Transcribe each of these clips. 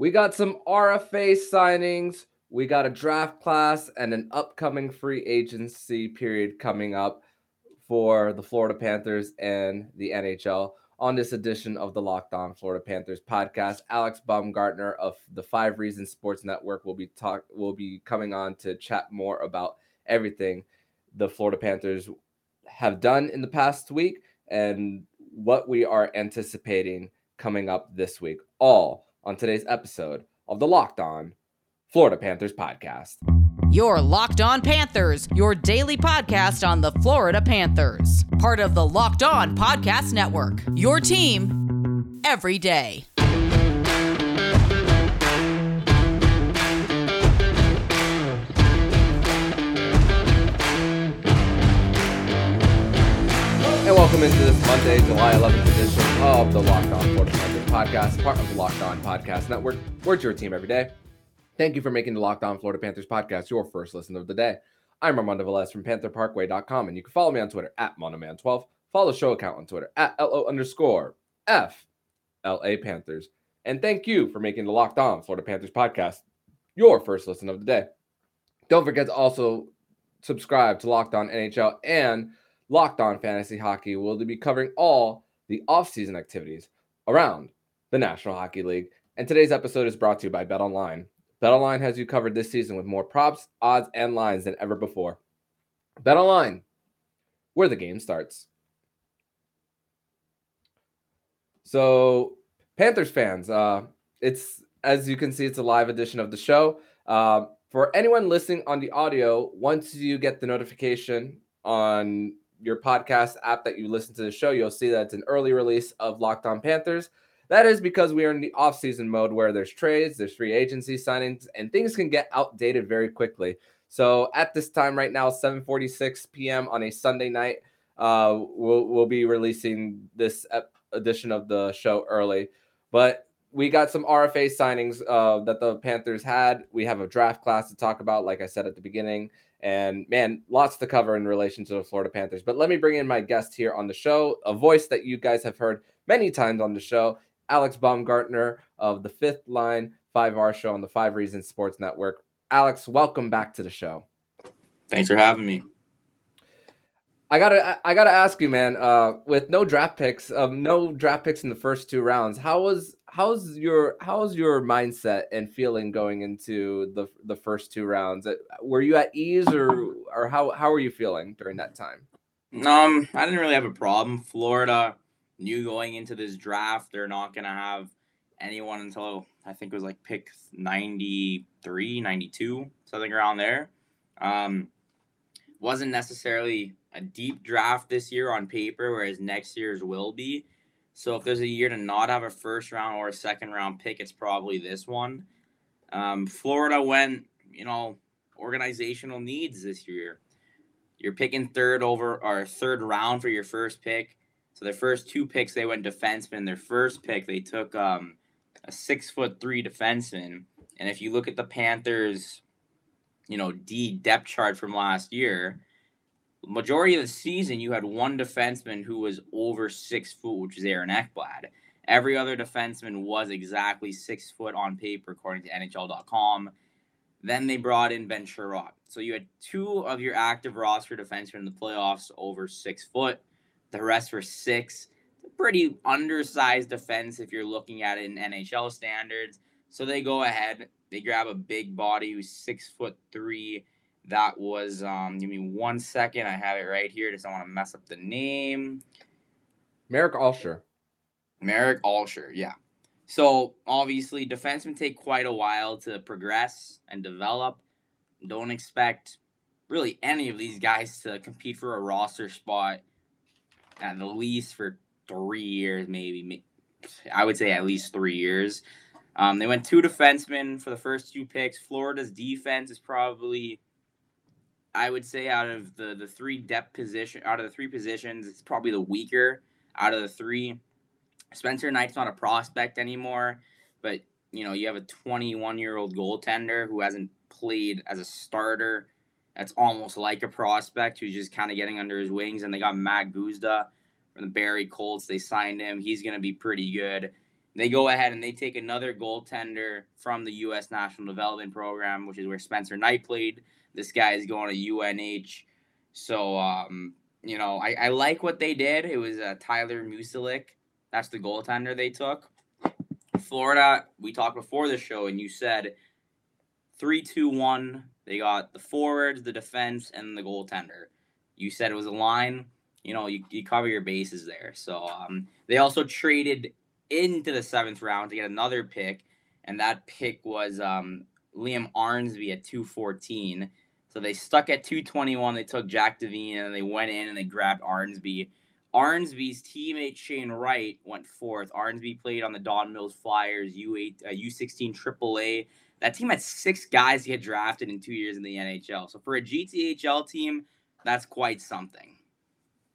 We got some RFA signings. We got a draft class and an upcoming free agency period coming up for the Florida Panthers and the NHL. On this edition of the Locked On Florida Panthers podcast, Alex Baumgartner of the Five Reasons Sports Network will be talk will be coming on to chat more about everything the Florida Panthers have done in the past week and what we are anticipating coming up this week. All on today's episode of the Locked On Florida Panthers podcast. Your Locked On Panthers, your daily podcast on the Florida Panthers. Part of the Locked On Podcast Network. Your team every day. And welcome into this Monday, July 11th edition of the Locked On Florida Panthers podcast, part of the Locked On Podcast Network. We're your team every day. Thank you for making the Locked On Florida Panthers podcast your first listen of the day. I'm Armando Velez from PantherParkway.com, and you can follow me on Twitter at Monoman12. Follow the show account on Twitter at LO underscore F LA Panthers. And thank you for making the Locked On Florida Panthers podcast your first listen of the day. Don't forget to also subscribe to Locked On NHL and Locked On Fantasy Hockey. We'll be covering all the offseason activities around the National Hockey League. And today's episode is brought to you by Bet Online. Bet Online has you covered this season with more props, odds, and lines than ever before. Bet Online, where the game starts. So, Panthers fans, uh, it's as you can see, it's a live edition of the show. Uh, for anyone listening on the audio, once you get the notification on your podcast app that you listen to the show, you'll see that it's an early release of Locked On Panthers. That is because we are in the off-season mode where there's trades, there's free agency signings, and things can get outdated very quickly. So at this time right now, 7:46 p.m. on a Sunday night, uh, we'll we'll be releasing this edition of the show early. But we got some RFA signings uh, that the Panthers had. We have a draft class to talk about, like I said at the beginning. And man, lots to cover in relation to the Florida Panthers. But let me bring in my guest here on the show, a voice that you guys have heard many times on the show, Alex Baumgartner of the Fifth Line 5R show on the Five Reasons Sports Network. Alex, welcome back to the show. Thanks for having me. I gotta, I gotta ask you, man. Uh, with no draft picks, um, no draft picks in the first two rounds, how was, how's your, how's your mindset and feeling going into the the first two rounds? Uh, Were you at ease, or, or how, how were you feeling during that time? Um, I didn't really have a problem. Florida knew going into this draft they're not gonna have anyone until I think it was like pick 93, 92, something around there. Um, wasn't necessarily a deep draft this year on paper, whereas next year's will be. So if there's a year to not have a first round or a second round pick, it's probably this one. Um, Florida went, you know, organizational needs this year. You're picking third over or third round for your first pick. So their first two picks they went defenseman. Their first pick they took um, a six foot three defenseman. And if you look at the Panthers, you know D depth chart from last year, majority of the season you had one defenseman who was over six foot, which is Aaron Ekblad. Every other defenseman was exactly six foot on paper, according to NHL.com. Then they brought in Ben Chiarot. So you had two of your active roster defensemen in the playoffs over six foot. The rest were six. Pretty undersized defense if you're looking at it in NHL standards. So they go ahead, they grab a big body who's six foot three. That was um give me one second. I have it right here. Just don't want to mess up the name. Marek Alscher. Marek Alscher, yeah. So obviously, defensemen take quite a while to progress and develop. Don't expect really any of these guys to compete for a roster spot at the least for three years, maybe. I would say at least three years. Um, they went two defensemen for the first two picks. Florida's defense is probably, I would say, out of the the three depth position, out of the three positions, it's probably the weaker out of the three. Spencer Knight's not a prospect anymore, but you know you have a 21 year old goaltender who hasn't played as a starter. That's almost like a prospect who's just kind of getting under his wings. And they got Matt Guzda from the Barrie Colts. They signed him. He's going to be pretty good. they go ahead and they take another goaltender from the U.S. National Development Program, which is where Spencer Knight played. This guy is going to UNH. So, um, you know, I, I like what they did. It was uh, Tyler Muszelik. That's the goaltender they took. Florida, we talked before the show, and you said three, two, one. They got the forwards, the defense, and the goaltender. You said it was a line. You know, you, you cover your bases there. So um, they also traded into the seventh round to get another pick, and that pick was um, Liam Arnsby at 214. So they stuck at 221. They took Jack Devine and they went in and they grabbed Arnsby. Arnsby's teammate Shane Wright went fourth. Arnsby played on the Don Mills Flyers U8 uh, U16 AAA. That team had six guys get drafted in two years in the NHL. So for a GTHL team, that's quite something.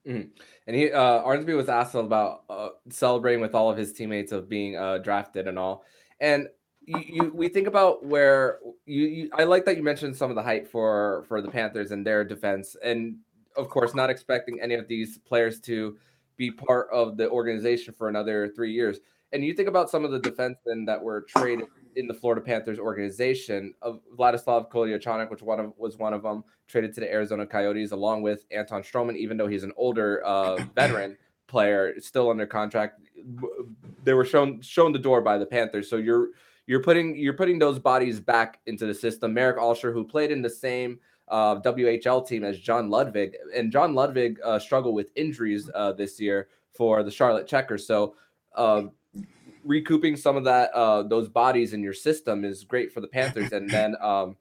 Mm-hmm. And he uh, Arnsby was asked about uh, celebrating with all of his teammates of being uh, drafted and all. And you, you, we think about where you, you, I like that you mentioned some of the hype for for the Panthers and their defense, and of course, not expecting any of these players to be part of the organization for another three years. And you think about some of the defensemen that were traded in the Florida Panthers organization of Vladislav Kolyachonok, which one of, was one of them, traded to the Arizona Coyotes along with Anton Stralman, even though he's an older uh, veteran player, still under contract. They were shown shown the door by the Panthers. So you're you're putting you're putting those bodies back into the system. Marek Alscher, who played in the same uh, WHL team as John Ludwig, and John Ludwig uh, struggled with injuries uh, this year for the Charlotte Checkers. So um, recouping some of that uh, those bodies in your system is great for the Panthers. And then um,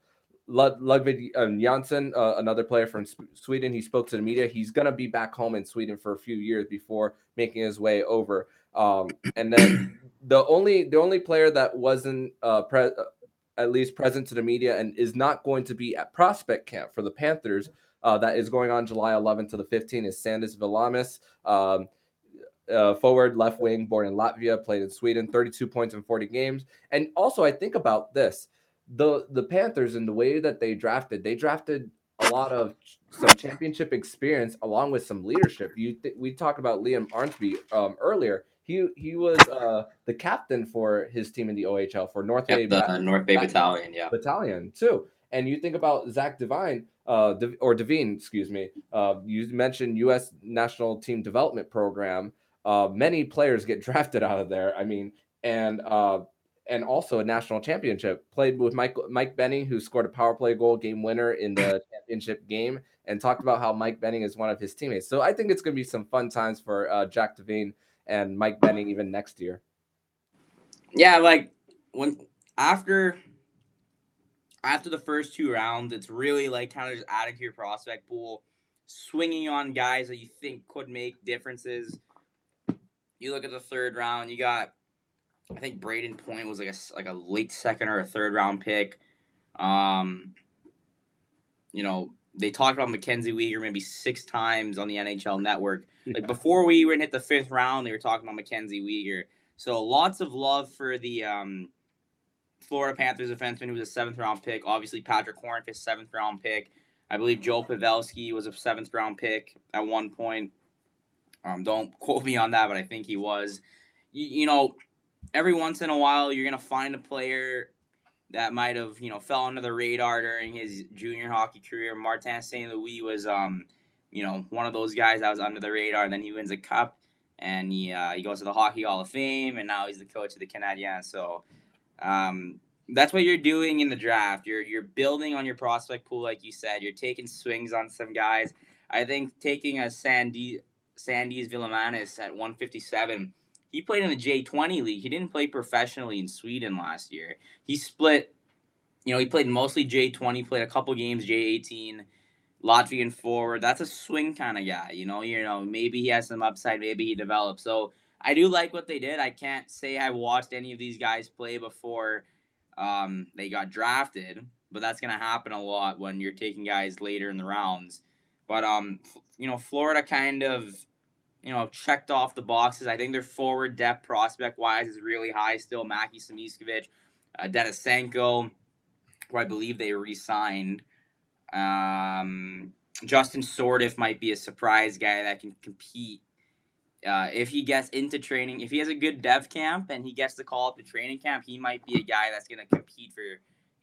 Ludwig um, Jansson, uh, another player from Sweden, he spoke to the media. He's going to be back home in Sweden for a few years before making his way over. Um, and then the only the only player that wasn't uh, pre- uh, at least present to the media and is not going to be at prospect camp for the Panthers uh, that is going on July 11th to the 15th is Sandis Vilmanis. Um, uh, forward, left wing, born in Latvia, played in Sweden, 32 points in 40 games. And also, I think about this: the the Panthers and the way that they drafted, they drafted a lot of some championship experience along with some leadership. You th- we talked about Liam Arnsby um, earlier. He he was uh, the captain for his team in the OHL for North yep, Bay, the, uh, North Bay Battalion, yeah, battalion too. And you think about Zach Devine, uh, or Devine, excuse me. Uh, you mentioned U.S. National Team Development Program uh, many players get drafted out of there. I mean, and uh, and also a national championship. Played with Mike Mike Benning, who scored a power play goal game winner in the championship game, and talked about how Mike Benning is one of his teammates. So I think it's going to be some fun times for uh, Jack Devine and Mike Benning even next year. Yeah, like when after after the first two rounds, it's really like kind of just adding to your prospect pool, swinging on guys that you think could make differences you look at the third round, you got I think Brayden Point was like a like a late second or a third round pick. Um, you know, they talked about Mackenzie Weegar maybe six times on the NHL Network. Like before we even hit the fifth round, they were talking about Mackenzie Weegar. So lots of love for the um, Florida Panthers defenseman who was a seventh round pick. Obviously, Patric Hornqvist, seventh round pick. I believe Joe Pavelski was a seventh round pick at one point. Um, don't quote me on that, but I think he was. You, you know, every once in a while, you're gonna find a player that might have you know fell under the radar during his junior hockey career. Martin St. Louis was um, you know, one of those guys that was under the radar. Then he wins a cup, and he uh, he goes to the Hockey Hall of Fame, and now he's the coach of the Canadiens. So. Um, that's what you're doing in the draft. You're you're building on your prospect pool, like you said. You're taking swings on some guys. I think taking a Sandy Sandis Vilmanis at 157. He played in the J20 league. He didn't play professionally in Sweden last year. He split, you know, he played mostly J20, played a couple games J18, Latvian forward. That's a swing kind of guy, you know. You know, maybe he has some upside, maybe he develops. So I do like what they did. I can't say I watched any of these guys play before um, they got drafted, but that's gonna happen a lot when you're taking guys later in the rounds. But um, you know, Florida kind of, you know, checked off the boxes. I think their forward depth prospect wise is really high still. Mackie Samoskevich, uh, Denisenko, who I believe they re-signed. Um, Justin Sourdif might be a surprise guy that can compete uh, if he gets into training, if he has a good dev camp and he gets the call up to training camp, he might be a guy that's going to compete for,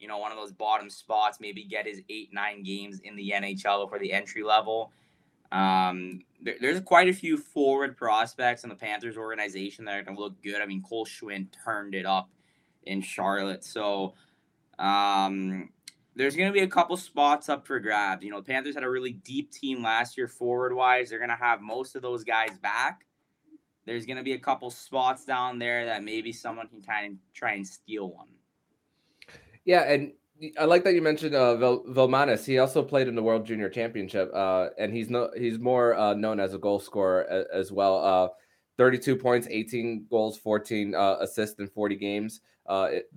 you know, one of those bottom spots. Maybe get his eight nine games in the NHL for the entry level. Um, there, there's quite a few forward prospects in the Panthers organization that are going to look good. I mean, Cole Schwindt turned it up in Charlotte, so um, there's going to be a couple spots up for grabs. You know, the Panthers had a really deep team last year, forward wise. They're going to have most of those guys back. There's going to be a couple spots down there that maybe someone can kind of try and steal one. Yeah, and I like that you mentioned uh, Vil- Vilmanis. He also played in the World Junior Championship, uh, and he's no he's more uh, known as a goal scorer as, as well. Uh, 32 points, 18 goals, 14 uh, assists in 40 games, uh, it,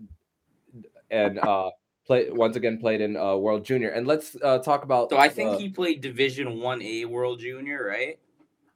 and uh, play once again played in uh, World Junior. And let's uh, talk about. So I think he played Division One A World Junior, right?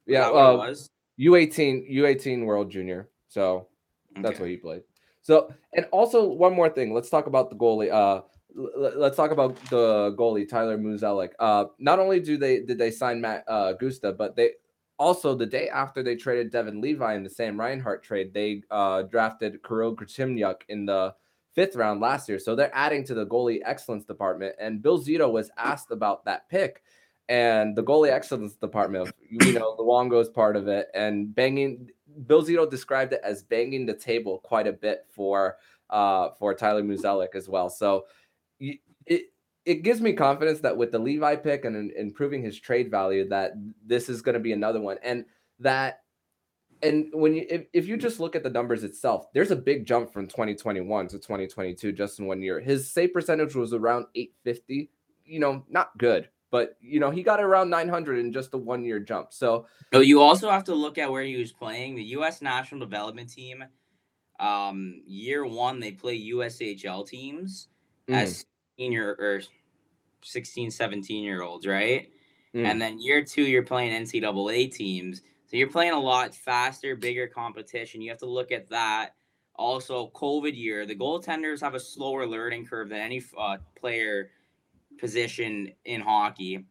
Yeah, was. U18 U18 World Junior. So that's Okay. what he played. So and also one more thing. Let's talk about the goalie. Uh, l- let's talk about the goalie Tyler Muszelik. Uh, not only do they did they sign Matt uh, Guzda, but they also the day after they traded Devin Levi in the Sam Reinhart trade, they uh, drafted Kirill Gerasimyuk in the fifth round last year. So they're adding to the goalie excellence department. And Bill Zito was asked about that pick. And the goalie excellence department, you know, Luongo's part of it, and banging. Bill Zito described it as banging the table quite a bit for uh, for Tyler Muszelik as well. So it it gives me confidence that with the Levi pick and in- improving his trade value, that this is going to be another one, and that and when you if, if you just look at the numbers itself, there's a big jump from 2021 to 2022 just in one year. His save percentage was around 850. You know, not good, but you know he got around 900 in just a one year jump. So No, you also have to look at where he was playing. The U.S. National Development Team, um, year one they play USHL teams mm, as senior or 16, 17 year olds, right? mm. And then year two you're playing NCAA teams, so you're playing a lot faster, bigger competition. You have to look at that. Also, COVID year, the goaltenders have a slower learning curve than any uh, player position in hockey.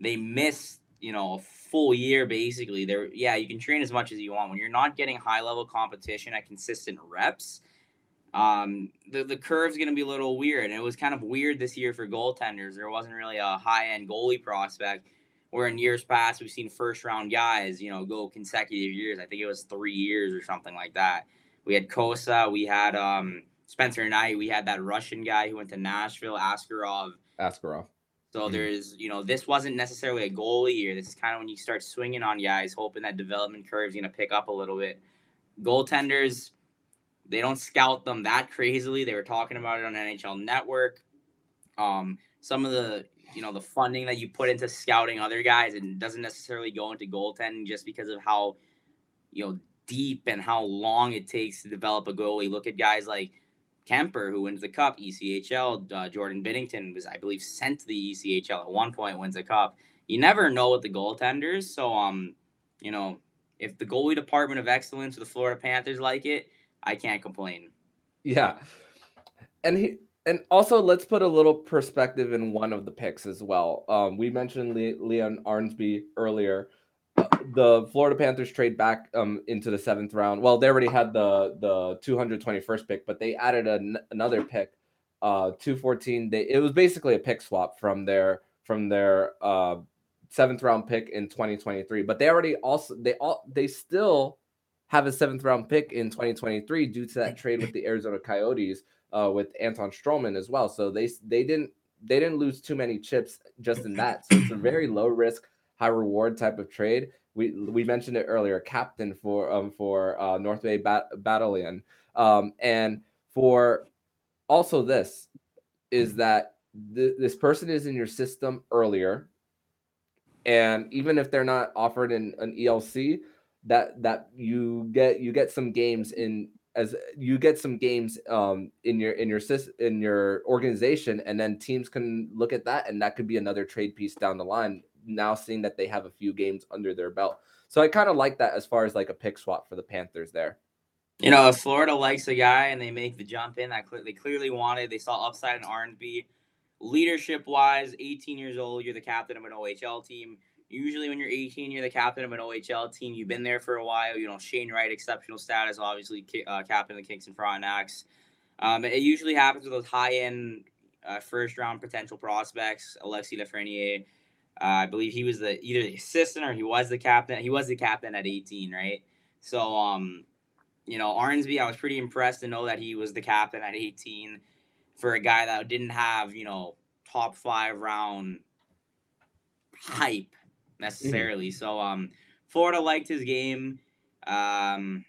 They miss, you know, a full year basically. They're yeah, you can train as much as you want when you're not getting high level competition at consistent reps. Um, the the curve's gonna be a little weird, and it was kind of weird this year for goaltenders. There wasn't really a high end goalie prospect. Where in years past we've seen first round guys, you know, go consecutive years. I think it was three years or something like that. We had Cossa, we had um Spencer Knight, we had that Russian guy who went to Nashville, Askarov. Askarov. So Mhm. there's, you know, this wasn't necessarily a goalie year. This is kind of when you start swinging on guys, hoping that development curve's going to pick up a little bit. Goaltenders, they don't scout them that crazily. They were talking about it on NHL Network. Um, some of the, you know, the funding that you put into scouting other guys and doesn't necessarily go into goaltending just because of how, you know, deep and how long it takes to develop a goalie. Look at guys like Kuemper, who wins the cup, ECHL. Uh, Jordan Binnington was, I believe, sent to the ECHL at one point, wins the cup. You never know with the goaltenders. So, um, you know, if the goalie department of excellence of the Florida Panthers like it, I can't complain. Yeah. And he and also let's put a little perspective in one of the picks as well. Um, we mentioned Le- Leon Arnsby earlier. The Florida Panthers trade back um, into the seventh round. Well, they already had the the 221st pick, but they added an, another pick, uh, 214. They it was basically a pick swap from their from their uh, seventh round pick in 2023. But they already also they all they still have a seventh round pick in 2023 due to that trade with the Arizona Coyotes uh, with Anton Stralman as well. So they they didn't they didn't lose too many chips just in that. So it's a very low risk, high reward type of trade. We we mentioned it earlier, captain for um for uh, North Bay Bat- Battalion, um, and for also this is that th- this person is in your system earlier, and even if they're not offered in an ELC, that that you get you get some games in as you get some games um in your in your in your organization and then teams can look at that and that could be another trade piece down the line now seeing that they have a few games under their belt so i kind of like that as far as like a pick swap for the panthers there You know, if Florida likes a guy and they make the jump in, that cle- they clearly wanted. They saw upside in Arnsby. Leadership wise, 18 years old, you're the captain of an OHL team. Usually, when you're 18, you're the captain of an OHL team. You've been there for a while. You know, Shane Wright, exceptional status, obviously, uh, captain of the Kingston Frontenacs. Um, it usually happens with those high end uh, first round potential prospects. Alexis Lafreniere, uh, I believe he was the either the assistant or he was the captain. He was the captain at 18, right? So, um, you know, Arnsby, I was pretty impressed to know that he was the captain at 18 for a guy that didn't have, you know, top five round hype necessarily. Mm-hmm. So um Florida liked his game. Um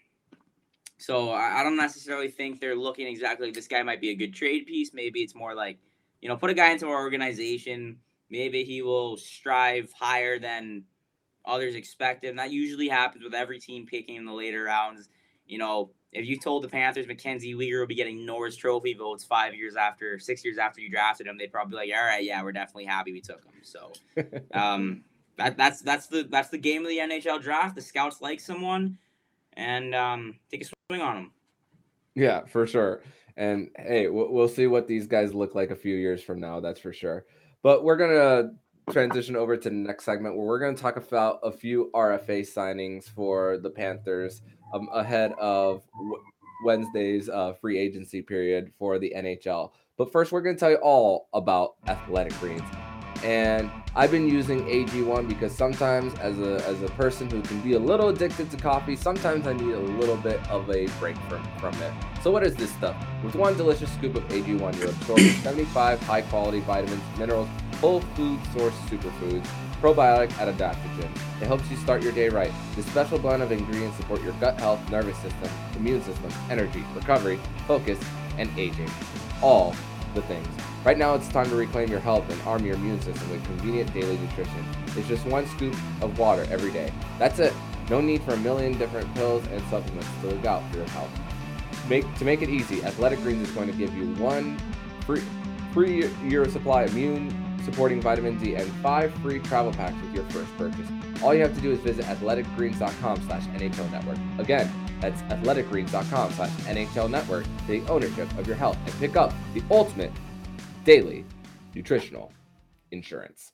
so I, I don't necessarily think they're looking exactly like this guy might be a good trade piece. Maybe it's more like, you know, put a guy into our organization. Maybe he will strive higher than others expected. And that usually happens with every team picking in the later rounds. You know, if you told the Panthers Mackenzie Weegar will be getting Norris Trophy votes five years after, six years after you drafted him, they'd probably be like, all right, yeah, we're definitely happy we took him. So, um, that that's that's the that's the game of the NHL draft. The scouts like someone, and um, take a swing on them. Yeah, for sure. And hey, we'll see what these guys look like a few years from now. That's for sure. But we're gonna transition over to the next segment where we're going to talk about a few RFA signings for the Panthers um, ahead of Wednesday's uh, free agency period for the NHL. But first, we're going to tell you all about Athletic Greens. And I've been using AG1 because sometimes, as a, as a person who can be a little addicted to coffee, sometimes I need a little bit of a break from, from it. So, what is this stuff? With one delicious scoop of AG1, you're absorbing 75 high quality vitamins, minerals, whole food source superfoods, probiotic and adaptogen. It helps you start your day right. This special blend of ingredients support your gut health, nervous system, immune system, energy, recovery, focus, and aging. All the things. Right now, it's time to reclaim your health and arm your immune system with convenient daily nutrition. It's just one scoop of water every day. That's it. No need for a million different pills and supplements to look out for your health. Make, to make it easy, Athletic Greens is going to give you one free, free year supply immune supporting vitamin D, and five free travel packs with your first purchase. All you have to do is visit athleticgreens.com slash NHL Network. Again, that's athleticgreens.com slash NHL Network take ownership of your health and pick up the ultimate daily nutritional insurance.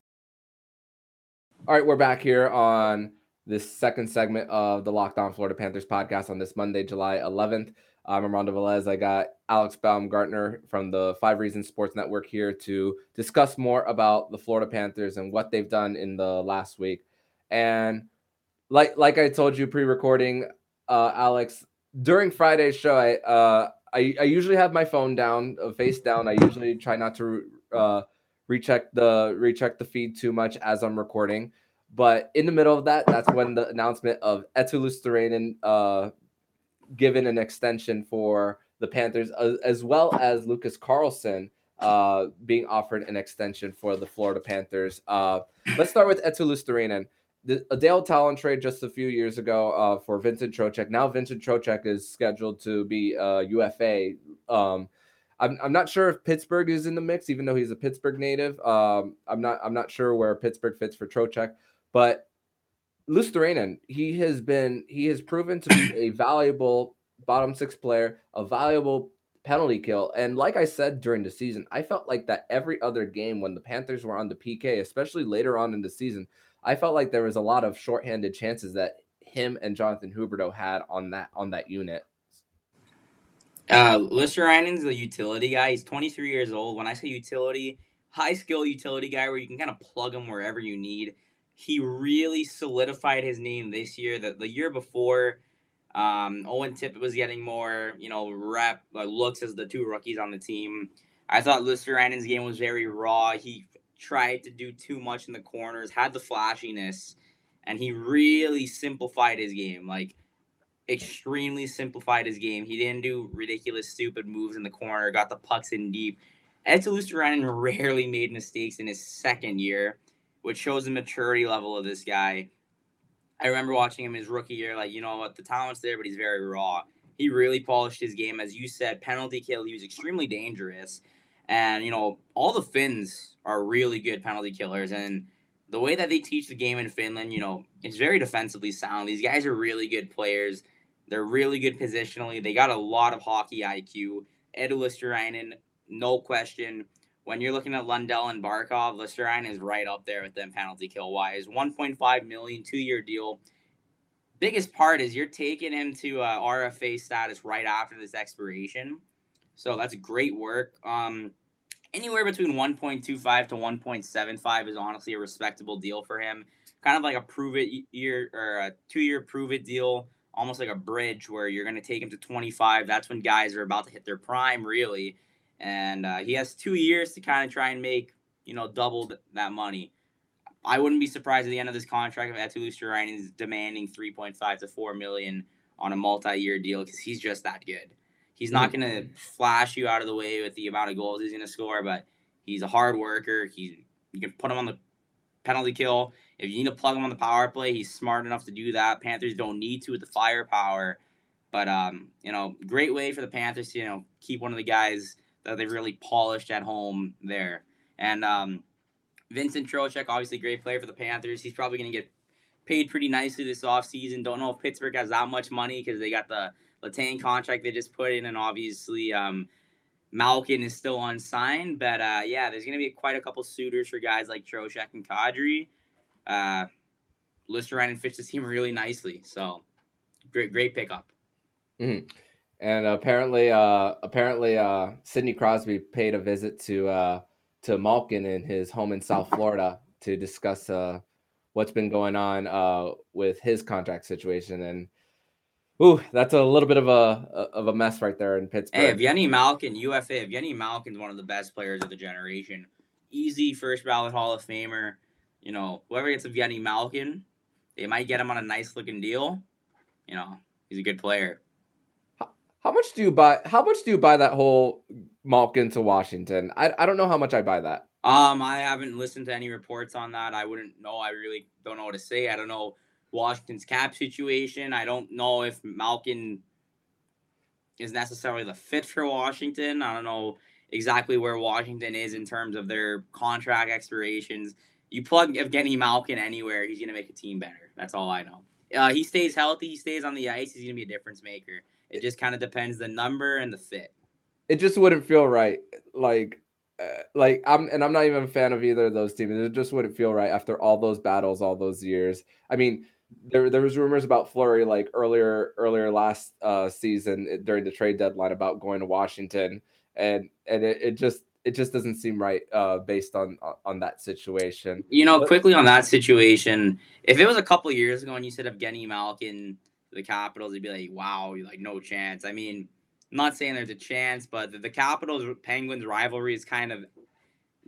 All right, we're back here on this second segment of the Locked On Florida Panthers podcast on this Monday, July 11th. I'm Armando Velez. I got Alex Baumgartner from the Five Reasons Sports Network here to discuss more about the Florida Panthers and what they've done in the last week. And like like I told you pre-recording, uh, Alex, during Friday's show, I, uh, I, I usually have my phone down, uh, face down. I usually try not to uh, recheck the recheck the feed too much as I'm recording. But in the middle of that, that's when the announcement of Eetu Luostarinen uh, given an extension for the Panthers, uh, as well as Lucas Carlsson uh, being offered an extension for the Florida Panthers. Uh, let's start with Eetu Luostarinen. The a Dale Tallon trade just a few years ago uh, for Vincent Trocheck. Now Vincent Trocheck is scheduled to be uh, UFA. Um, I'm, I'm not sure if Pittsburgh is in the mix, even though he's a Pittsburgh native. Um, I'm not I'm not sure where Pittsburgh fits for Trocheck, but Luostarinen, he has been he has proven to be a valuable bottom six player, a valuable penalty kill. And like I said during the season, I felt like that every other game when the Panthers were on the PK, especially later on in the season, I felt like there was a lot of shorthanded chances that him and Jonathan Huberdeau had on that on that unit. Uh Luostarinen's a utility guy. He's 23 years old. When I say utility, high skill utility guy where you can kind of plug him wherever you need he really solidified his name this year. That the year before, um, Owen Tippett was getting more, you know, rep like looks as the two rookies on the team. I thought Luostarinen's game was very raw. He tried to do too much in the corners, had the flashiness, and he really simplified his game. Like extremely simplified his game. He didn't do ridiculous, stupid moves in the corner. Got the pucks in deep. Ed rarely made mistakes in his second year which shows the maturity level of this guy. I remember watching him his rookie year, like, you know what, the talent's there, but he's very raw. He really polished his game. As you said, penalty kill, he was extremely dangerous. And, you know, all the Finns are really good penalty killers. And the way that they teach the game in Finland, you know, it's very defensively sound. These guys are really good players. They're really good positionally. They got a lot of hockey IQ. Ed Luostarinen, no question, when you're looking at Lundell and Barkov, Luostarinen is right up there with them penalty kill wise. 1.5 million, two year deal. Biggest part is you're taking him to uh, RFA status right after this expiration. So that's great work. Um, anywhere between 1.25 to 1.75 is honestly a respectable deal for him. Kind of like a prove it year or a two year prove it deal, almost like a bridge where you're going to take him to 25. That's when guys are about to hit their prime, really and uh, he has two years to kind of try and make you know double that money. I wouldn't be surprised at the end of this contract if Eetu Luostarinen is demanding 3.5 to 4 million on a multi-year deal because he's just that good. He's not mm-hmm. going to flash you out of the way with the amount of goals he's going to score, but he's a hard worker. He's you can put him on the penalty kill. If you need to plug him on the power play, he's smart enough to do that. Panthers don't need to with the firepower, but um, you know, great way for the Panthers to you know keep one of the guys that they really polished at home there. And um, Vincent Trocheck, obviously great player for the Panthers. He's probably going to get paid pretty nicely this offseason. Don't know if Pittsburgh has that much money because they got the Letang contract they just put in, and obviously um, Malkin is still unsigned. But uh, yeah, there's going to be quite a couple suitors for guys like Trocheck and Kadri. Uh, Luostarinen fits the team really nicely. So great, great pickup. Mm-hmm. And apparently, uh, apparently, uh, Sidney Crosby paid a visit to uh, to Malkin in his home in South Florida to discuss uh, what's been going on uh, with his contract situation. And ooh, that's a little bit of a of a mess right there in Pittsburgh. Hey, Evgeny Malkin, UFA. Evgeny Malkin's one of the best players of the generation. Easy first ballot Hall of Famer. You know, whoever gets Evgeny Malkin, they might get him on a nice looking deal. You know, he's a good player. How much do you buy? How much do you buy that whole Malkin to Washington? I, I don't know how much I buy that. Um, I haven't listened to any reports on that. I wouldn't know. I really don't know what to say. I don't know Washington's cap situation. I don't know if Malkin is necessarily the fit for Washington. I don't know exactly where Washington is in terms of their contract expirations. You plug Evgeny Malkin anywhere, he's going to make a team better. That's all I know. Uh, he stays healthy, he stays on the ice, he's going to be a difference maker. It just kind of depends the number and the fit. It just wouldn't feel right. Like, uh, like I'm, and I'm not even a fan of either of those teams. It just wouldn't feel right after all those battles, all those years. I mean, there there was rumors about Fleury like earlier earlier last uh, season eh, during the trade deadline about going to Washington, and and it, it just it just doesn't seem right uh, based on on that situation. You know, quickly on that situation, if it was a couple years ago and you said Evgeny Malkin the Capitals, you'd be like, wow, you're like no chance. I mean, I'm not saying there's a chance, but the, the Capitals Penguins rivalry has kind of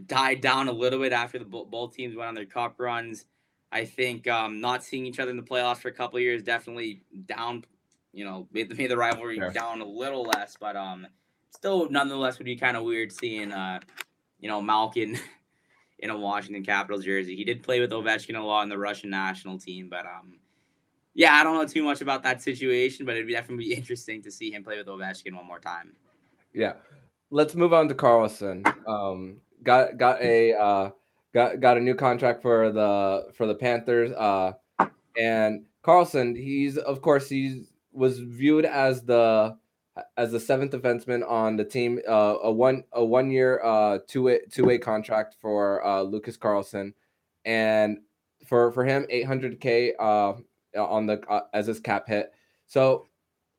died down a little bit after the both teams went on their cup runs. I think um, not seeing each other in the playoffs for a couple years definitely down, you know, made, made the rivalry yeah. down a little less, but um, still nonetheless would be kind of weird seeing, uh, you know, Malkin in a Washington Capitals jersey. He did play with Ovechkin a lot in the Russian national team, but um, yeah, I don't know too much about that situation, but it'd be definitely be interesting to see him play with Ovechkin one more time. Yeah, let's move on to Carlsson. Um, got got a uh, got got a new contract for the for the Panthers. Uh, and Carlsson, he's of course he's was viewed as the as the seventh defenseman on the team. Uh, a one a one year uh two way two way contract for uh Lucas Carlsson, and for for him 800k uh uh, on the uh, as his cap hit. So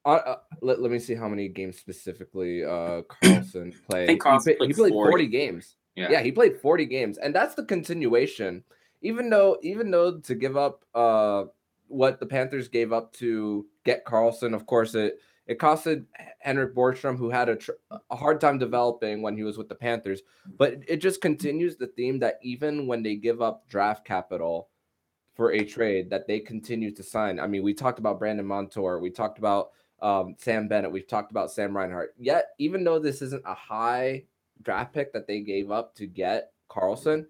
uh, uh, let, let me see how many games specifically uh Carlsson played. I think Carlsson he, played, he played 40. 40 games. Yeah. yeah, he played 40 games, and that's the continuation. Even though, even though to give up uh what the Panthers gave up to get Carlsson, of course it it costed Henrik Borgstrom, who had a, tr- a hard time developing when he was with the Panthers. But it just continues the theme that even when they give up draft capital, for a trade that they continue to sign. I mean, we talked about Brandon Montour, we talked about um, Sam Bennett, we've talked about Sam Reinhart. Yet, even though this isn't a high draft pick that they gave up to get Carlsson,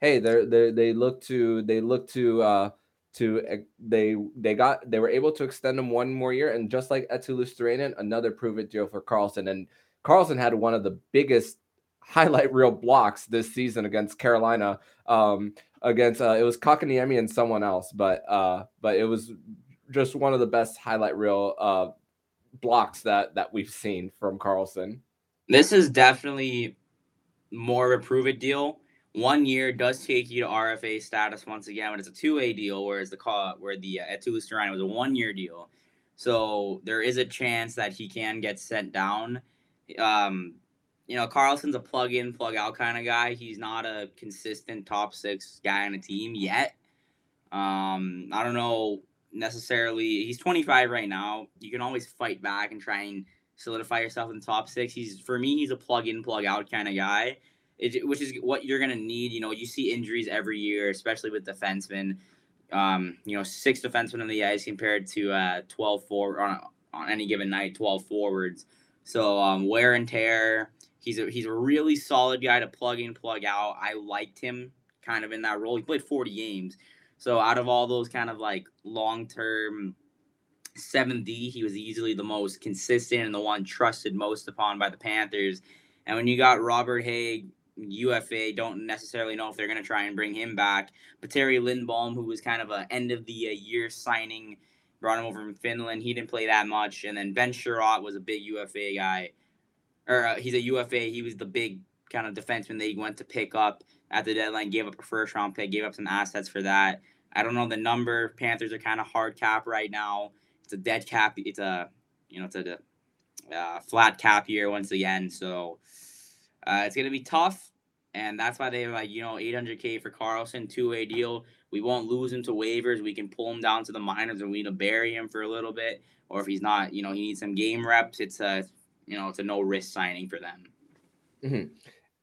hey, they they they look to they look to uh, to they they got they were able to extend him one more year, and just like Eetu Luostarinen, another prove it deal for Carlsson, And Carlsson had one of the biggest highlight reel blocks this season against Carolina. Um, against uh, it was Kotkaniemi and someone else, but uh, but it was just one of the best highlight reel uh, blocks that that we've seen from Carlsson. This is definitely more of a prove it deal. One year does take you to RFA status once again, but it's a two way deal, whereas the call where the uh, Eetu Luostarinen was a one year deal. So there is a chance that he can get sent down. Um, you know, Carlsson's a plug in, plug out kind of guy. He's not a consistent top six guy on a team yet. Um, I don't know necessarily. He's 25 right now. You can always fight back and try and solidify yourself in the top six. He's for me, he's a plug in, plug out kind of guy, it, which is what you're gonna need. You know, you see injuries every year, especially with defensemen. Um, you know, six defensemen on the ice compared to uh, 12 forward on, on any given night, 12 forwards. So um, wear and tear. He's a he's a really solid guy to plug in, plug out. I liked him kind of in that role. He played 40 games. So out of all those kind of like long term 7D, he was easily the most consistent and the one trusted most upon by the Panthers. And when you got Robert Hägg, UFA, don't necessarily know if they're going to try and bring him back. But Terry Lindholm, who was kind of a end of the year signing, brought him over from Finland. He didn't play that much. And then Ben Chiarot was a big UFA guy. Or uh, he's a UFA. He was the big kind of defenseman they went to pick up at the deadline, gave up a first round pick, gave up some assets for that. I don't know the number. Panthers are kind of hard cap right now. It's a dead cap. It's a you know it's a uh, flat cap year once again. So uh, it's gonna be tough, and that's why they're like you know 800k for Carlsson, two way deal. We won't lose him to waivers. We can pull him down to the minors, and we need to bury him for a little bit. Or if he's not, you know, he needs some game reps. It's a you know it's a no risk signing for them. Mm-hmm.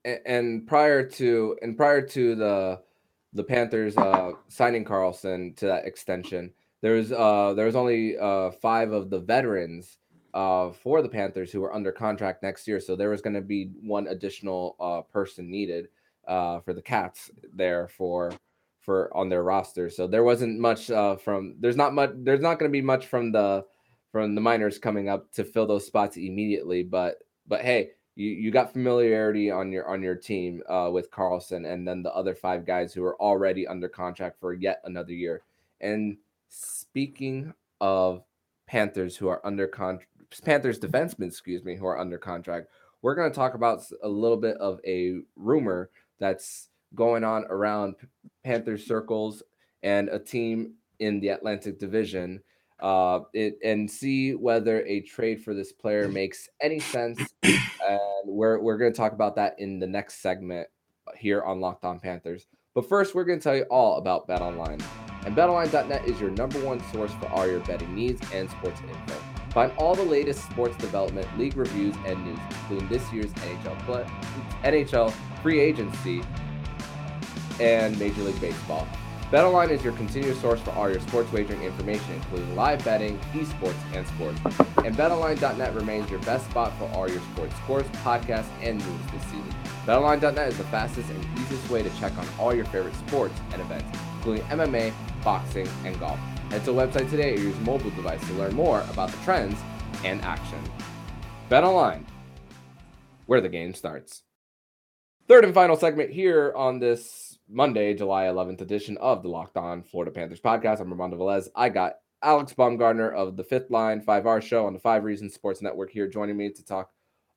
And, and prior to and prior to the the Panthers uh, signing Carlsson to that extension, there was uh, there was only uh, five of the veterans uh, for the Panthers who were under contract next year, so there was going to be one additional uh, person needed uh, for the Cats there for for on their roster. So there wasn't much uh, from there's not much there's not going to be much from the from the minors coming up to fill those spots immediately. But but hey, you you got familiarity on your on your team uh, with Carlsson and then the other five guys who are already under contract for yet another year. And speaking of Panthers who are under contract, Panthers defensemen, excuse me, who are under contract, we're going to talk about a little bit of a rumor that's going on around Panthers circles and a team in the Atlantic Division uh, it, and see whether a trade for this player makes any sense. And we're, we're going to talk about that in the next segment here on Locked On Panthers. But first, we're going to tell you all about Bet Online. And BetOnline.net is your number one source for all your betting needs and sports info. Find all the latest sports development, league reviews, and news, including this year's NHL play, NHL free agency, and Major League Baseball. BetOnline is your continuous source for all your sports wagering information, including live betting, esports, and sports. And BetOnline.net remains your best spot for all your sports scores, podcasts, and news this season. BetOnline.net is the fastest and easiest way to check on all your favorite sports and events, including MMA, boxing, and golf. Head to the website today or use mobile device to learn more about the trends and action. Bet online, where the game starts. Third and final segment here on this Monday, July 11th edition of the Locked On Florida Panthers podcast. I'm Armando Velez. I got Alex Baumgartner of the Fifth Line 5R show on the Five Reasons Sports Network here joining me to talk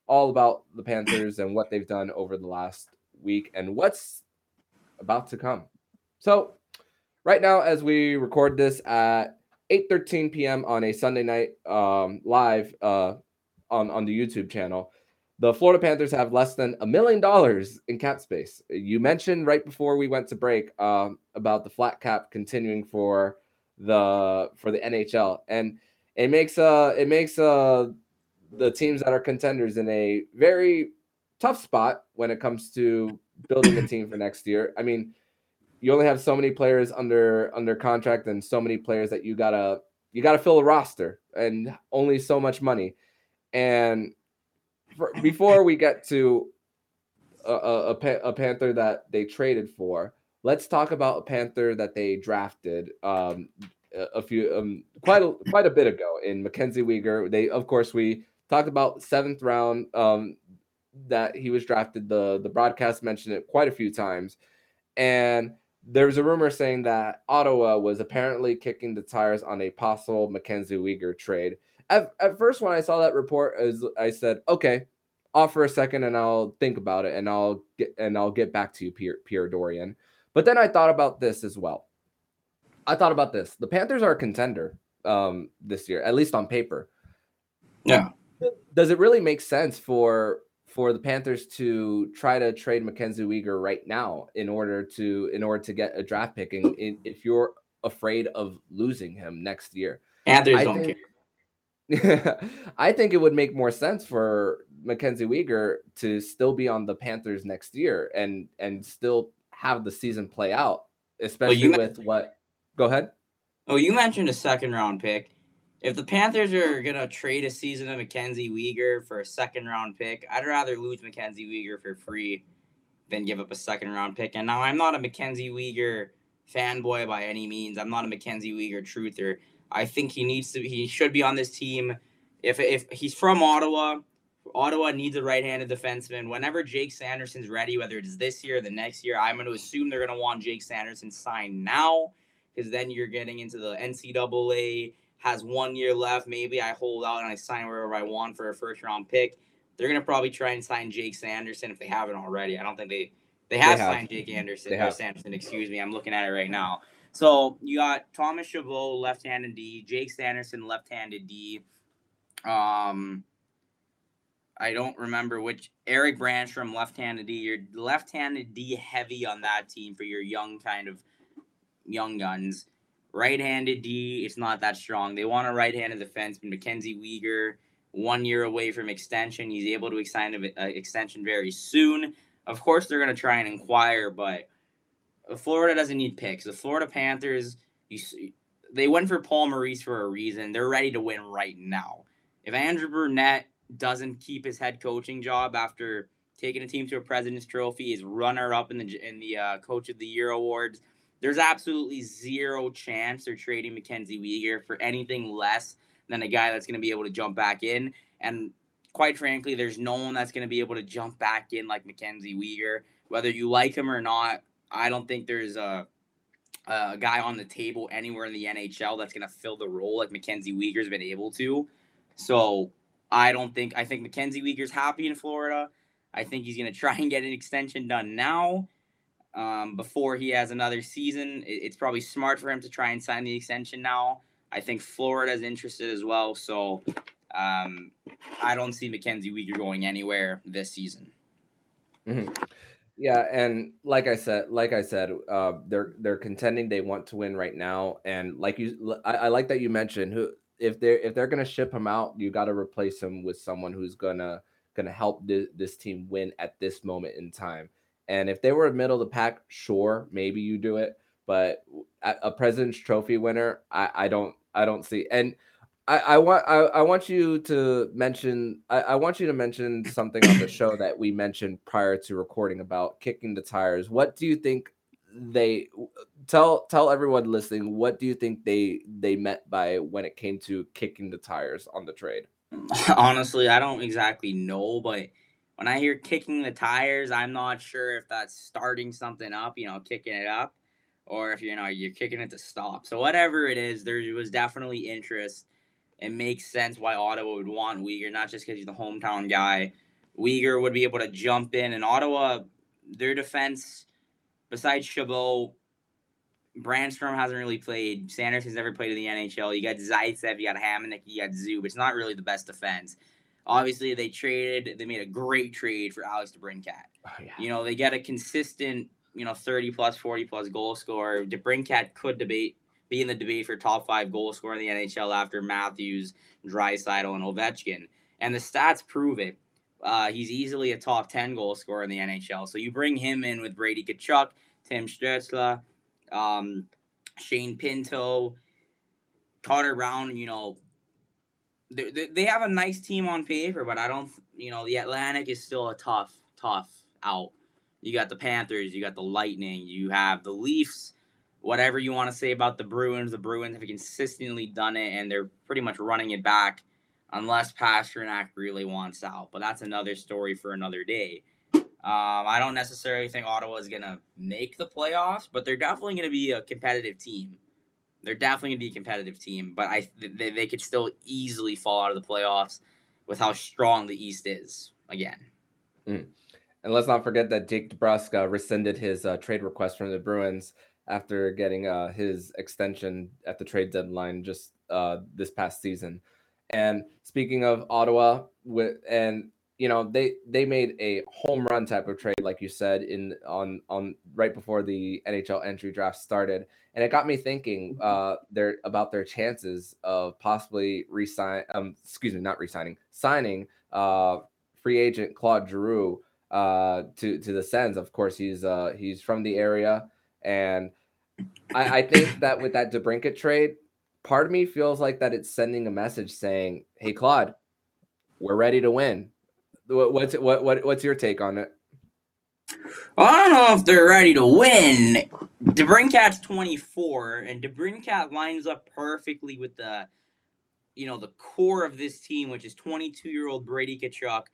all about the Panthers and what they've done over the last week and what's about to come. So, right now, as we record this at 8:13 p.m. on a Sunday night um, live uh, on on the YouTube channel, the Florida Panthers have less than a million dollars in cap space. You mentioned right before we went to break um, about the flat cap continuing for the for the NHL, and it makes uh it makes uh the teams that are contenders in a very tough spot when it comes to building a team for next year. I mean, you only have so many players under under contract and so many players that you gotta you gotta fill a roster and only so much money. And for, before we get to a, a, a, Panther that they traded for, let's talk about a Panther that they drafted um, a, few um, quite a quite a bit ago in Mackenzie Weegar. They of course we talked about seventh round um, that he was drafted. The the broadcast mentioned it quite a few times, and there was a rumor saying that Ottawa was apparently kicking the tires on a possible Mackenzie Weegar trade at, at first when I saw that report, I said, okay, off for a second and I'll think about it and I'll get and I'll get back to you, Pierre, Pierre Dorion. But then I thought about this as well. I thought about this. The Panthers are a contender um, this year, at least on paper. Yeah. Does it really make sense for for the Panthers to try to trade Mackenzie Weegar right now in order to in order to get a draft pick and if you're afraid of losing him next year? Panthers I don't think, care. I think it would make more sense for Mackenzie Weegar to still be on the Panthers next year and and still have the season play out, especially well, with what. Go ahead. Oh, you mentioned a second round pick. If the Panthers are gonna trade a season of Mackenzie Weegar for a second round pick, I'd rather lose Mackenzie Weegar for free than give up a second round pick. And now I'm not a Mackenzie Weegar fanboy by any means. I'm not a Mackenzie Weegar truther. I think he needs to. He should be on this team. If if he's from Ottawa, Ottawa needs a right-handed defenseman. Whenever Jake Sanderson's ready, whether it's this year or the next year, I'm going to assume they're going to want Jake Sanderson signed now, because then you're getting into the NCAA has one year left. Maybe I hold out and I sign wherever I want for a first-round pick. They're going to probably try and sign Jake Sanderson if they haven't already. I don't think they they have, they have. signed Jake Anderson they or have. Sanderson. Excuse me, I'm looking at it right now. So you got Thomas Chabot, left-handed D, Jake Sanderson, left-handed D. Um, I don't remember which Erik Brännström left-handed D. You're left-handed D heavy on that team for your young kind of young guns. Right-handed D, it's not that strong. They want a right-handed defenseman. Mackenzie Weegar, one year away from extension. He's able to sign an extension very soon. Of course, they're going to try and inquire, but Florida doesn't need picks. The Florida Panthers, you, they went for Paul Maurice for a reason. They're ready to win right now. If Andrew Brunette doesn't keep his head coaching job after taking a team to a President's Trophy, is runner up in the in the uh, Coach of the Year awards. There's absolutely zero chance they're trading Mackenzie Weegar for anything less than a guy that's going to be able to jump back in. And quite frankly, there's no one that's going to be able to jump back in like Mackenzie Weegar. Whether you like him or not, I don't think there's a, a guy on the table anywhere in the NHL that's going to fill the role like Mackenzie Weegar's been able to. So I don't think I think Mackenzie Weegar's happy in Florida. I think he's going to try and get an extension done now um, before he has another season. It, it's probably smart for him to try and sign the extension now. I think Florida's interested as well. So um, I don't see Mackenzie Weegar going anywhere this season. Mm-hmm. Yeah, and like I said, like I said, uh, they're they're contending. They want to win right now, and like you, I, I like that you mentioned who if they're if they're gonna ship him out, you got to replace him with someone who's gonna gonna help this, this team win at this moment in time. And if they were middle of the pack, sure, maybe you do it. But a President's Trophy winner, I, I don't I don't see. And I, I want I, I want you to mention I, I want you to mention something on the show that we mentioned prior to recording about kicking the tires. What do you think they tell tell everyone listening what do you think they they meant by when it came to kicking the tires on the trade honestly i don't exactly know but when i hear kicking the tires i'm not sure if that's starting something up you know kicking it up or if you know you're kicking it to stop so whatever it is there was definitely interest it makes sense why ottawa would want Weegar, not just because he's the hometown guy Weegar would be able to jump in and ottawa their defense besides Chabot, Brännström hasn't really played. Sanders has never played in the NHL. You got Zaitsev, you got Hamonic, you got Zub. It's not really the best defense. Obviously, they traded. They made a great trade for Alex DeBrincat. Oh, yeah. You know, they get a consistent, you know, thirty plus, forty plus goal scorer. DeBrincat could debate be in the debate for top five goal scorer in the NHL after Matthews, Draisaitl, and Ovechkin. And the stats prove it. Uh, he's easily a top 10 goal scorer in the NHL. So you bring him in with Brady Tkachuk, Tim Stützle, um, Shane Pinto, Carter Brown, you know, they, have a nice team on paper, but I don't, you know, the Atlantic is still a tough, tough out. You got the Panthers, you got the Lightning, you have the Leafs. Whatever you want to say about the Bruins, the Bruins have consistently done it, and they're pretty much running it back unless Pastrnak really wants out. But that's another story for another day. Um, I don't necessarily think Ottawa is going to make the playoffs, but they're definitely going to be a competitive team. They're definitely going to be a competitive team, but I they, they could still easily fall out of the playoffs with how strong the East is. again. Mm. And let's not forget that Jake DeBrusk uh, rescinded his uh, trade request from the Bruins after getting uh, his extension at the trade deadline just uh, this past season. And speaking of Ottawa, with and you know they they made a home run type of trade, like you said, in on on right before the NHL entry draft started, and it got me thinking uh, their about their chances of possibly resign. Um, excuse me, not resigning, signing uh, free agent Claude Giroux uh, to to the Sens. Of course, he's uh, he's from the area, and I, I think that with that DeBrincat trade, part of me feels like that it's sending a message saying, "Hey, Claude, we're ready to win." What's what what what's your take on it? I don't know if they're ready to win. DeBrincat's 24, and DeBrincat lines up perfectly with the, you know, the core of this team, which is 22-year-old Brady Tkachuk,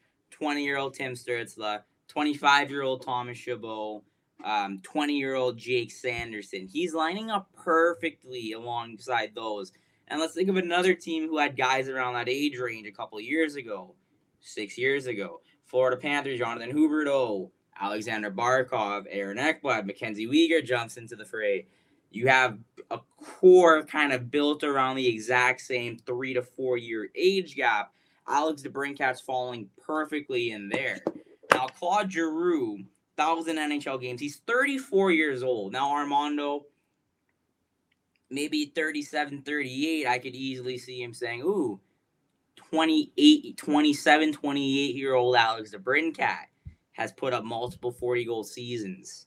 20-year-old Tim Stützle, 25-year-old Thomas Chabot, um, 20 year old Jake Sanderson. He's lining up perfectly alongside those. And let's think of another team who had guys around that age range a couple years ago, six years ago. Florida Panthers, Jonathan Huberdeau, Alexander Barkov, Aaron Ekblad, Mackenzie Weegar jumps into the fray. You have a core kind of built around the exact same three to four year age gap. Alex DeBrincat's falling perfectly in there. Now, Claude Giroux, thousand NHL games. He's 34 years old. Now Armando, maybe 37, 38, I could easily see him saying, ooh, 28, 27, 28 year old Alex DeBrincat has put up multiple 40 goal seasons.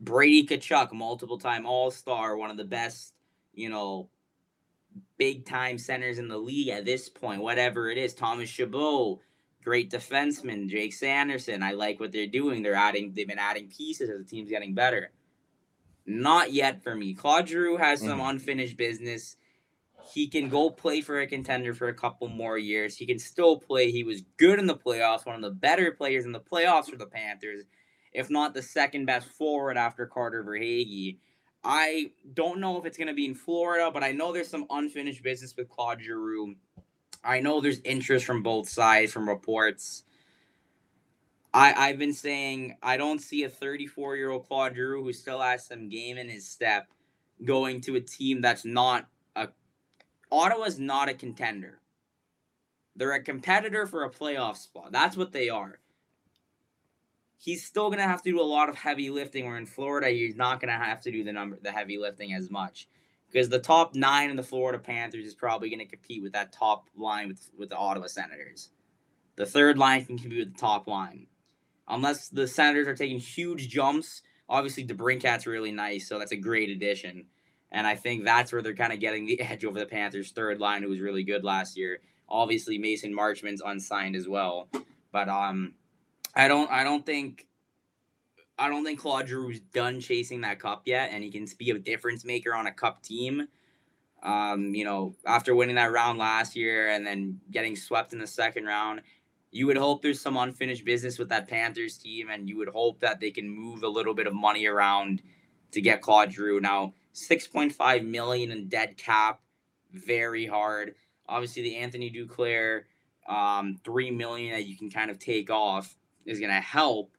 Brady Tkachuk, multiple time All Star, one of the best, you know, big time centers in the league at this point, whatever it is. Thomas Chabot, great defenseman, Jake Sanderson. I like what they're doing. They're adding, they've been adding pieces as the team's getting better. Not yet for me. Claude Giroux has some mm-hmm. unfinished business. He can go play for a contender for a couple more years. He can still play. He was good in the playoffs, one of the better players in the playoffs for the Panthers, if not the second best forward after Carter Verhaeghe. I don't know if it's going to be in Florida, but I know there's some unfinished business with Claude Giroux I know there's interest from both sides from reports. I I've been saying I don't see a 34 year old Claude Giroux who still has some game in his step going to a team that's not Ottawa's not a contender. They're a competitor for a playoff spot. That's what they are. He's still gonna have to do a lot of heavy lifting. Where in Florida, he's not gonna have to do the number the heavy lifting as much because the top nine in the Florida Panthers is probably to compete with that top line with with the Ottawa Senators. The third line can compete with the top line, unless the Senators are taking huge jumps. Obviously, DeBrincat's really nice, so that's a great addition. And I think that's where they're kind of getting the edge over the Panthers' third line, who was really good last year. Obviously, Mason Marchment's unsigned as well, but um, I don't I don't think I don't think Claude Giroux's done chasing that cup yet, and he can be a difference maker on a cup team. Um, you know, after winning that round last year and then getting swept in the second round, you would hope there's some unfinished business with that Panthers team, and you would hope that they can move a little bit of money around to get Claude Giroux. Now, 6.5 million in dead cap, very hard. Obviously, the Anthony Duclair, um, three million that you can kind of take off is going to help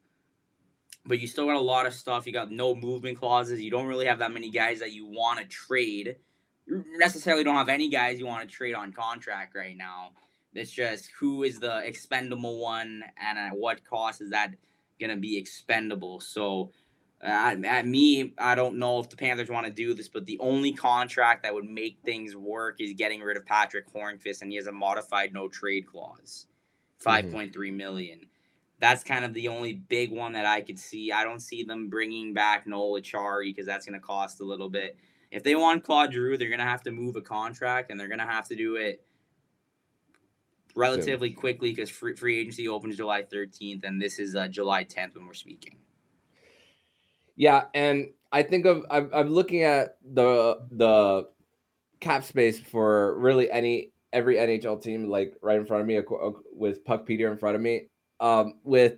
but you still got a lot of stuff. You got no movement clauses. You don't really have that many guys that you want to trade. You necessarily don't have any guys you want to trade on contract right now. It's just who is the expendable one and at what cost is that going to be expendable. So, uh, at me, I don't know if the Panthers want to do this, but the only contract that would make things work is getting rid of Patrick Hornqvist, and he has a modified no trade clause, mm-hmm. five point three million that's kind of the only big one that I could see. I don't see them bringing back Noel Acciari because that's going to cost a little bit. If they want Claude Giroux, they're going to have to move a contract and they're going to have to do it relatively quickly because free, free agency opens July 13th and this is uh, July 10th when we're speaking. Yeah, and I think of I'm, I'm looking at the the cap space for really any every NHL team like right in front of me with Puckpedia in front of me um, with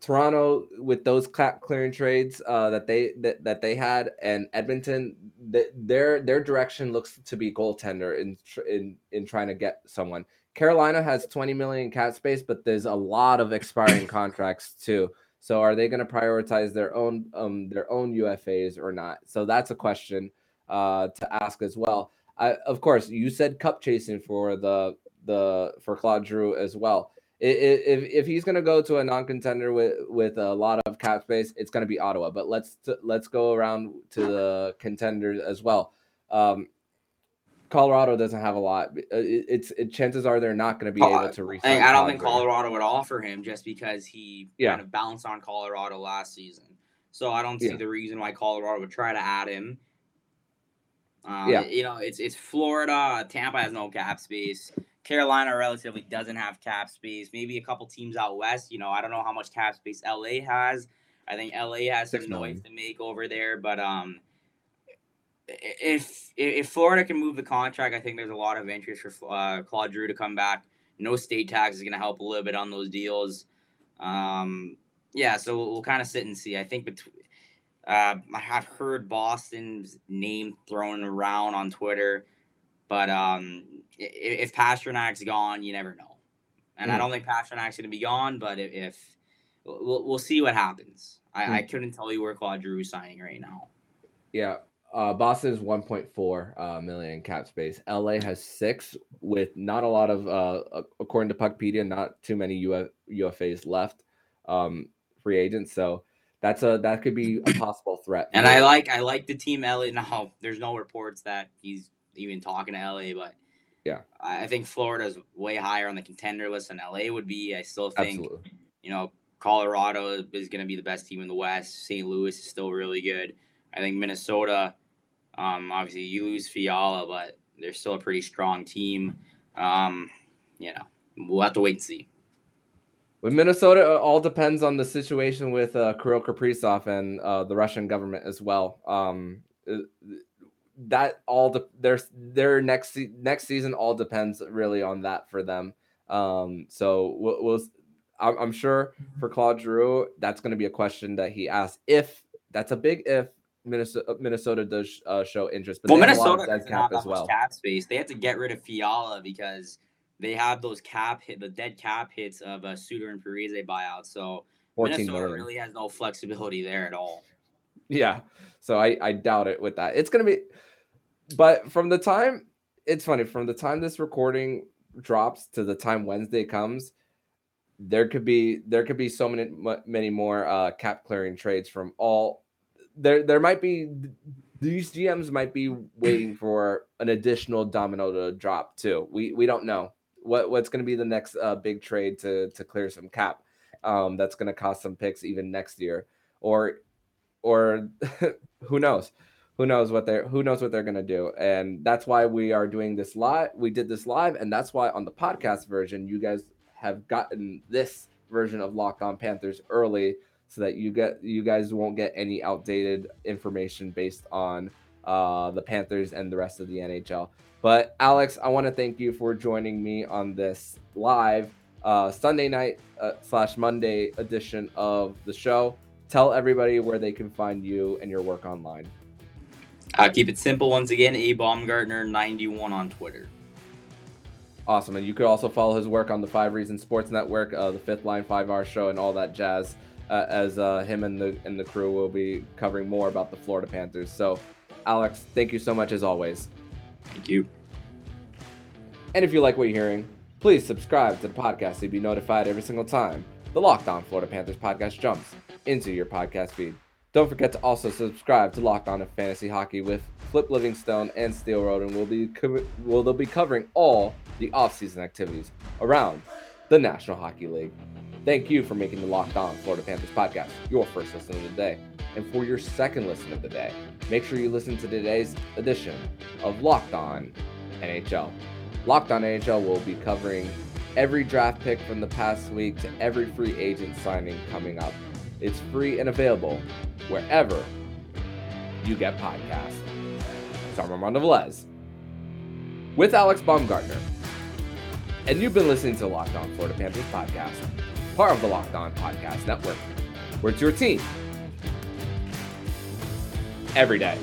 Toronto with those cap clearing trades uh, that they that, that they had and Edmonton th- their their direction looks to be goaltender in in in trying to get someone Carolina has 20 million cap space, but there's a lot of expiring contracts too. So are they going to prioritize their own um their own UFAs or not? So that's a question uh to ask as well. I, of course, you said cup chasing for the the for Claude Giroux as well. If if he's going to go to a non-contender with with a lot of cap space, it's going to be Ottawa. But let's let's go around to the contenders as well. Um, Colorado doesn't have a lot. Uh, it's it, chances are they're not going to be able to reach. I, I don't think Colorado would offer him just because he yeah. kind of bounced on Colorado last season. So I don't see yeah. the reason why Colorado would try to add him. Um, yeah, you know it's it's Florida. Tampa has no cap space. Carolina relatively doesn't have cap space. Maybe a couple teams out west. You know I don't know how much cap space LA has. I think LA has some noise to make over there, but um if if Florida can move the contract, I think there's a lot of interest for uh, Claude Giroux to come back. No state tax is going to help a little bit on those deals. Um, yeah, so we'll, we'll kind of sit and see. I think between. Uh, I have heard Boston's name thrown around on Twitter, but um, if, if Pastrnak's gone, you never know. And mm. I hmm. don't think Pastrnak's going to be gone, but if, if we'll, we'll see what happens. I, mm. I couldn't tell you where Claude Giroux is signing right now. Yeah, uh, Boston is 1.4 uh, million cap space. LA has six, with not a lot of, uh, according to Puckpedia, not too many Uf- UFAs left, um, free agents. So that's a that could be a possible threat. And I like I like the team LA. Now there's no reports that he's even talking to LA, but yeah, I think Florida's way higher on the contender list than LA would be. I still think Absolutely. you know Colorado is going to be the best team in the West. St. Louis is still really good. I think Minnesota um, obviously, you lose Fiala, but they're still a pretty strong team. Um, you know, we'll have to wait and see. With Minnesota, it all depends on the situation with uh, Kirill Kaprizov and uh, the Russian government as well. Um, that all the their their next next season all depends really on that for them. Um, so we'll, we'll I'm, I'm sure for Claude Giroux, that's going to be a question that he asks. If that's a big if Minnesota uh, Minnesota does uh, show interest. But well, Minnesota does cap as well. Cap space. They had to get rid of Fiala because they have those cap hit the dead cap hits of a Suter and Parise buyout. So Minnesota million. really has no flexibility there at all. Yeah. So I I doubt it with that. It's gonna be, but from the time it's funny from the time this recording drops to the time Wednesday comes, there could be there could be so many many more uh, cap clearing trades from all there there might be these GMs might be waiting for an additional domino to drop too. We we don't know what what's going to be the next uh, big trade to to clear some cap. Um, that's going to cost some picks even next year, or or who knows? Who knows what they're who knows what they're going to do? And that's why we are doing this live. We did this live, and that's why on the podcast version, you guys have gotten this version of Locked On Panthers early so that you get you guys won't get any outdated information based on uh, the Panthers and the rest of the NHL. But Alex, I want to thank you for joining me on this live uh, Sunday night uh, slash Monday edition of the show. Tell everybody where they can find you and your work online. Uh, keep it simple once again. A Baumgartner ninety one on Twitter. Awesome, and you could also follow his work on the Five Reasons Sports Network, uh, the Fifth Line Five Hour Show, and all that jazz uh, as uh, him and the and the crew will be covering more about the Florida Panthers. So, Alex, thank you so much as always. Thank you. And if you like what you're hearing, please subscribe to the podcast to be notified every single time the Locked On Florida Panthers podcast jumps into your podcast feed. Don't forget to also subscribe to Locked On Fantasy Hockey with Flip Livingstone and Steel Road, and we'll be co- will they'll be covering all the offseason activities around the National Hockey League. Thank you for making the Locked On Florida Panthers podcast your first listen of the day. And for your second listen of the day, make sure you listen to today's edition of Locked On NHL. Locked On NHL will be covering every draft pick from the past week to every free agent signing coming up. It's free and available wherever you get podcasts. So I'm Armando Velez with Alex Baumgartner. And you've been listening to Locked On Florida Panthers podcast part of the Locked On Podcast Network, where it's your team every day.